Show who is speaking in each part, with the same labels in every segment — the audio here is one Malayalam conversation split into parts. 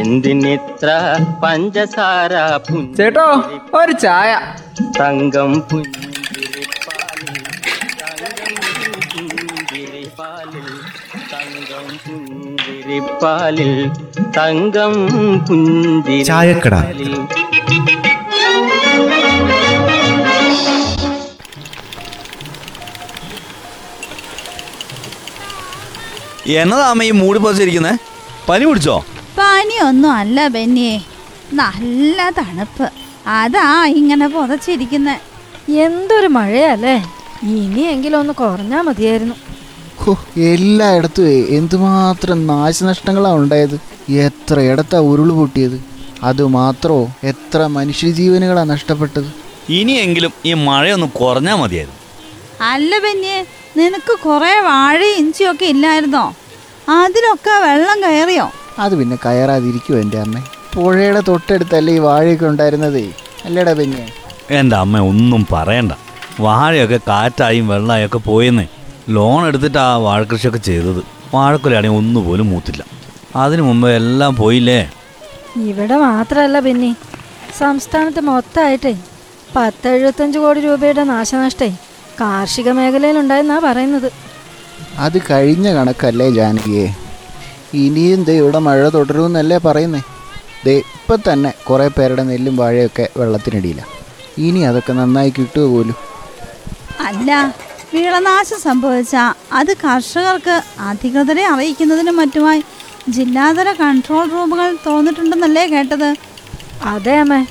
Speaker 1: എന്തിനിത്ര പഞ്ചസാര
Speaker 2: ചേട്ടോ ഒരു ചായ.
Speaker 1: തങ്കം പുഞ്ചിരിപ്പാലിൽ തങ്കം പുഞ്ചിരിപ്പാലിൽ തങ്കം പുഞ്ചിരിപ്പാലിൽ തങ്കം
Speaker 3: ചായക്കട.
Speaker 1: പുഞ്ചിരിപ്പാലിൽ
Speaker 4: എന്നതാമ ഈ മൂടി പറിച്ചിരിക്കുന്നേ പനി പിടിച്ചോ?
Speaker 5: പനിയൊന്നും അല്ല ബെന്നിയെ നല്ല തണുപ്പ്. അതാ ഇങ്ങനെ പുതച്ചിരിക്കുന്നെ.
Speaker 6: എന്തൊരു മഴയല്ലേ? ഇനിയെങ്കിലും ഒന്ന് കുറഞ്ഞാ മതിയായിരുന്നു.
Speaker 7: എല്ലായിടത്തും എന്തുമാത്രം നാശനഷ്ടങ്ങളാണ് ഉണ്ടായത്. എത്ര ഇടത്താ ഉരുൾ പൊട്ടിയത്. അതുമാത്രമോ എത്ര മനുഷ്യജീവനുകളാണ് നഷ്ടപ്പെട്ടത്.
Speaker 4: ഇനിയെങ്കിലും ഈ മഴയൊന്ന് കുറഞ്ഞാ മതിയായിരുന്നു.
Speaker 5: അല്ല പിന്നെ നിനക്ക് കുറെ വാഴയും ഇഞ്ചിയൊക്കെ ഇല്ലായിരുന്നോ? അതിലൊക്കെ വെള്ളം കയറിയോ?
Speaker 7: അത് പിന്നെ കയറാതിരിക്കുമോ എന്റെ അമ്മ? പുഴയുടെ തൊട്ടടുത്തല്ലേ ഈ വാഴയൊക്കെ ഉണ്ടായിരുന്നതേ? അല്ലേടാ പിന്നെ?
Speaker 4: എന്റെ അമ്മ ഒന്നും പറയണ്ട. വാഴയൊക്കെ കാറ്റായും വെള്ളമായും ഒക്കെ പോയെന്നേ. ലോൺ എടുത്തിട്ട് ആ വാഴക്കൃഷിയൊക്കെ ചെയ്തത്. വാഴക്കൊലയാണെങ്കിൽ ഒന്നുപോലും മൂത്തില്ല. അതിനു മുമ്പ് എല്ലാം പോയില്ലേ?
Speaker 6: ഇവിടെ മാത്രമല്ല പിന്നെ സംസ്ഥാനത്ത് മൊത്തമായിട്ടേ പത്തെഴുപത്തഞ്ച് കോടി രൂപയുടെ നാശനഷ്ടേ കാർഷിക മേഖലയിലുണ്ടായെന്നാ പറയുന്നത്.
Speaker 7: അത് കഴിഞ്ഞ കണക്കല്ലേ ജാനകിയെ? ഇനിയും ദേ ഇവിടെ മഴ തുടരുമെന്നല്ലേ പറയുന്നേ. ദേ ഇപ്പം തന്നെ കുറേ പേരുടെ നെല്ലും വാഴയൊക്കെ വെള്ളത്തിനടിയിലാണ് ഇനി അതൊക്കെ നന്നായി കിട്ടുക പോലും?
Speaker 5: അല്ല വിളനാശം സംഭവിച്ച അത് കർഷകർക്ക് അധികൃതരെ അറിയിക്കുന്നതിനും മറ്റുമായി ജില്ലാതല കൺട്രോൾ റൂമുകൾ തോന്നിട്ടുണ്ടെന്നല്ലേ കേട്ടത്?
Speaker 6: അതെ അമ്മേ.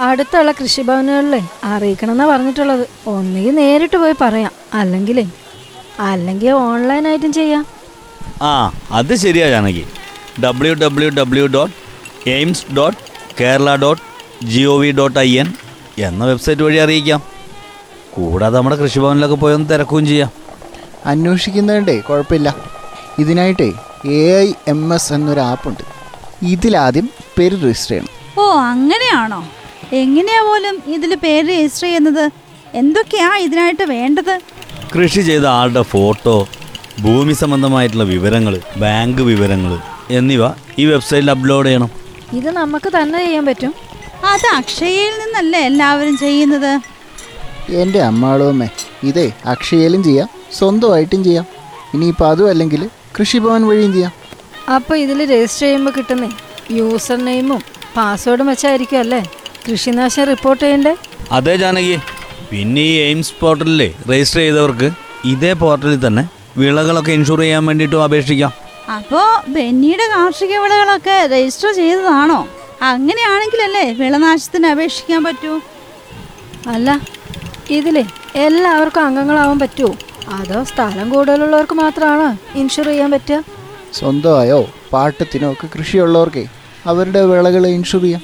Speaker 6: അടുത്തുള്ള കൃഷിഭവനുകളിലെ അറിയിക്കണമെന്നാണ് പറഞ്ഞിട്ടുള്ളത്. ഒന്നുകിൽ നേരിട്ട് പോയി പറയാം. അല്ലെങ്കിലേ അല്ലെങ്കിൽ ഓൺലൈനായിട്ടും ചെയ്യാം.
Speaker 4: ആ അത് ശരിയാ Janaki. W W W dot AIMS dot Kerala dot G O V dot I N എന്ന വെബ്സൈറ്റ് വഴി അറിയിക്കാം. കൂടാതെ നമ്മുടെ കൃഷിഭവനിലൊക്കെ പോയി ഒന്ന് തിരക്കുകയും ചെയ്യാം.
Speaker 7: അന്വേഷിക്കുന്നതുകൊണ്ടേ കുഴപ്പമില്ല. ഇതിനായിട്ടേ എ ഐ എം എസ് എന്നൊരു ആപ്പുണ്ട്. ഇതിലാദ്യം പേര് രജിസ്റ്റർ ചെയ്യണം.
Speaker 5: ഓ അങ്ങനെയാണോ? എങ്ങനെയാ പോലും ഇതിൽ പേര് രജിസ്റ്റർ ചെയ്യുന്നത്? എന്തൊക്കെയാ ഇതിനായിട്ട് വേണ്ടത്?
Speaker 4: കൃഷി ചെയ്ത ആളുടെ ഫോട്ടോ ഭൂമി സംബന്ധമായിട്ടുള്ള വിവരങ്ങൾ ബാങ്ക് വിവരങ്ങൾ എന്നിവ ഈ വെബ്സൈറ്റിൽ അപ്ലോഡ് ചെയ്യണം.
Speaker 6: ഇത് നമുക്ക് തന്നെ ചെയ്യാൻ പറ്റും.
Speaker 5: അത് അക്ഷയയിൽ നിന്നല്ലേ എല്ലാവരും ചെയ്യുന്നത്?
Speaker 7: എന്റെ അമ്മാളുമേ ഇതേ അക്ഷയയിലും ചെയ്യാം സ്വന്തമായിട്ടും ചെയ്യാം. ഇനിയിപ്പോൾ അതും അല്ലെങ്കിൽ കൃഷിഭവൻ വഴിയും ചെയ്യാം.
Speaker 6: അപ്പോൾ ഇതിൽ രജിസ്റ്റർ ചെയ്യുമ്പോൾ കിട്ടുന്നേ യൂസർ നെയിമും പാസ്വേഡും വെച്ചായിരിക്കും അല്ലേ? കൃഷിനാശം റിപ്പോർട്ട് ചെയ്യണ്ടേ?
Speaker 4: അതെ ജാനകി. പിന്നെ ഈ എയിംസ് പോർട്ടലിലെ രജിസ്റ്റർ ചെയ്തവർക്ക് ഇതേ പോർട്ടലിൽ തന്നെ വിളകളൊക്കെ ഇൻഷുർ ചെയ്യാൻ വേണ്ടിട്ട് അപേക്ഷിക്കാം.
Speaker 5: അപ്പോ ബെന്നിയുടെ കാർഷിക വിളകളൊക്കെ രജിസ്റ്റർ ചെയ്തതാണോ? അങ്ങനെയാണെങ്കിലല്ലേ വിളനാശത്തിന് അപേക്ഷിക്കാൻ പറ്റൂ?
Speaker 6: അല്ല ഇതിലേ എല്ലാവർക്കും അംഗങ്ങളാവാൻ പറ്റുമോ അതോ സ്ഥലം കൂടുതലുള്ളവർക്ക് മാത്രമാണ് ഇൻഷുർ ചെയ്യാൻ പറ്റുക?
Speaker 7: സ്വന്തമായോ? പാട്ടത്തിനോ ഒക്കെ കൃഷിയുള്ളവർക്കേ അവരുടെ വിളകൾ ഇൻഷുർ ചെയ്യാം.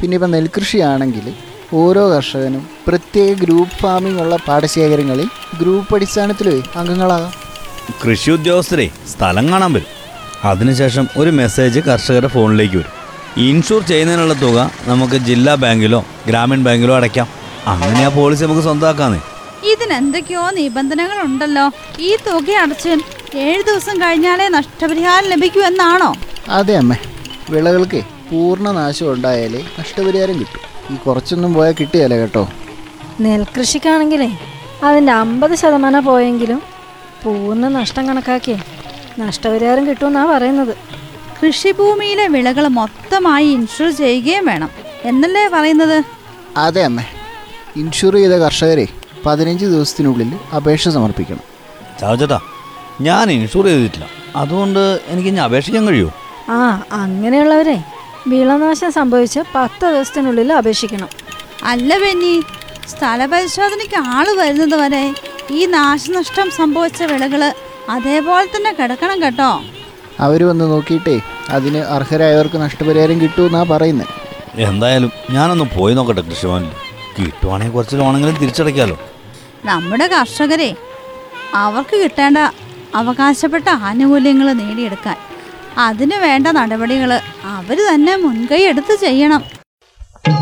Speaker 7: പിന്നെ ഇപ്പം നെൽകൃഷിയാണെങ്കിൽ ഓരോ കർഷകനും പ്രത്യേക ഗ്രൂപ്പ് ഫാമിംഗ് ഉള്ള പാടശേഖരങ്ങളിൽ ഗ്രൂപ്പ് അടിസ്ഥാനത്തിൽ അംഗങ്ങളാകാം.
Speaker 4: കൃഷി ഉദ്യോഗസ്ഥരെ സ്ഥലം കാണാൻ വരും. അതിനുശേഷം ഒരു മെസ്സേജ് കർഷകരുടെ ഫോണിലേക്ക് വരും. ഇൻഷുർ ചെയ്യുന്നതിനുള്ള തുക നമുക്ക് ജില്ലാ ബാങ്കിലോ ഗ്രാമീൺ ബാങ്കിലോ അടയ്ക്കാം. അങ്ങനെ ആ പോളിസി നമുക്ക് സ്വന്തമാക്കാന്നേ.
Speaker 5: ഇതിനെന്തൊക്കെയോ നിബന്ധനകൾ ഉണ്ടല്ലോ ഈ തുക അടച്ച് ഏഴ് ദിവസം കഴിഞ്ഞാലേ നഷ്ടപരിഹാരം ലഭിക്കൂ എന്നാണോ?
Speaker 7: അതെ അമ്മ. വിളകൾക്ക് പൂർണ നാശം ഉണ്ടായാലേ നഷ്ടപരിഹാരം കിട്ടും. ഈ കുറച്ചൊന്നും പോയാൽ കിട്ടിയാലേ കേട്ടോ?
Speaker 6: നെൽകൃഷിക്കാണെങ്കിലേ അതിന്റെ അമ്പത് ശതമാനം പോയെങ്കിലും പൂർണ നഷ്ടം കണക്കാക്കിയേ. നഷ്ടപരിഹാരം കിട്ടുമെന്നാണ് പറയുന്നത്.
Speaker 5: കൃഷിഭൂമിയിലെ വിളകൾ മൊത്തമായി ഇൻഷുർ ചെയ്യുകയും വേണം. എന്നല്ലേ പറയുന്നത്?
Speaker 7: അതെ അമ്മേ. ഇൻഷുർ ചെയ്ത കർഷകരെ പതിനഞ്ച് ദിവസത്തിനുള്ളിൽ അപേക്ഷ സമർപ്പിക്കണം.
Speaker 4: ചാവച്ചേട്ടാ ഞാൻ ഇൻഷുർ ചെയ്തിട്ടില്ല. അതുകൊണ്ട് എനിക്ക് ഇനി അപേക്ഷിക്കാൻ കഴിയുമോ?
Speaker 6: ആ അങ്ങനെയുള്ളവരെ വിളനാശം സംഭവിച്ച് പത്ത് ദിവസത്തിനുള്ളിൽ അപേക്ഷിക്കണം.
Speaker 5: അല്ല ബെന്നി സ്ഥലപരിശോധനയ്ക്ക് ആൾ വരുന്നത് വരെ ഈ നാശനഷ്ടം സംഭവിച്ച വിളകൾ അതേപോലെ തന്നെ കിടക്കണം കേട്ടോ.
Speaker 7: അവർ വന്ന് നോക്കിയിട്ടേ അതിന് അർഹരായവർക്ക് നഷ്ടപരിഹാരം കിട്ടുമെന്നാ പറയുന്നത്
Speaker 4: എന്തായാലും ഞാനൊന്ന് പോയി നോക്കട്ടെ കൃഷിഭവനിൽ കിട്ടുവാണെങ്കിൽ കുറച്ച് ലോണെങ്കിലും തിരിച്ചടയ്ക്കാലോ.
Speaker 5: നമ്മുടെ കർഷകരെ അവർക്ക് കിട്ടേണ്ട അവകാശപ്പെട്ട ആനുകൂല്യങ്ങൾ നേടിയെടുക്കാൻ അതിനു വേണ്ട നടപടികൾ അവർ തന്നെ മുൻകൈ എടുത്ത് ചെയ്യണം.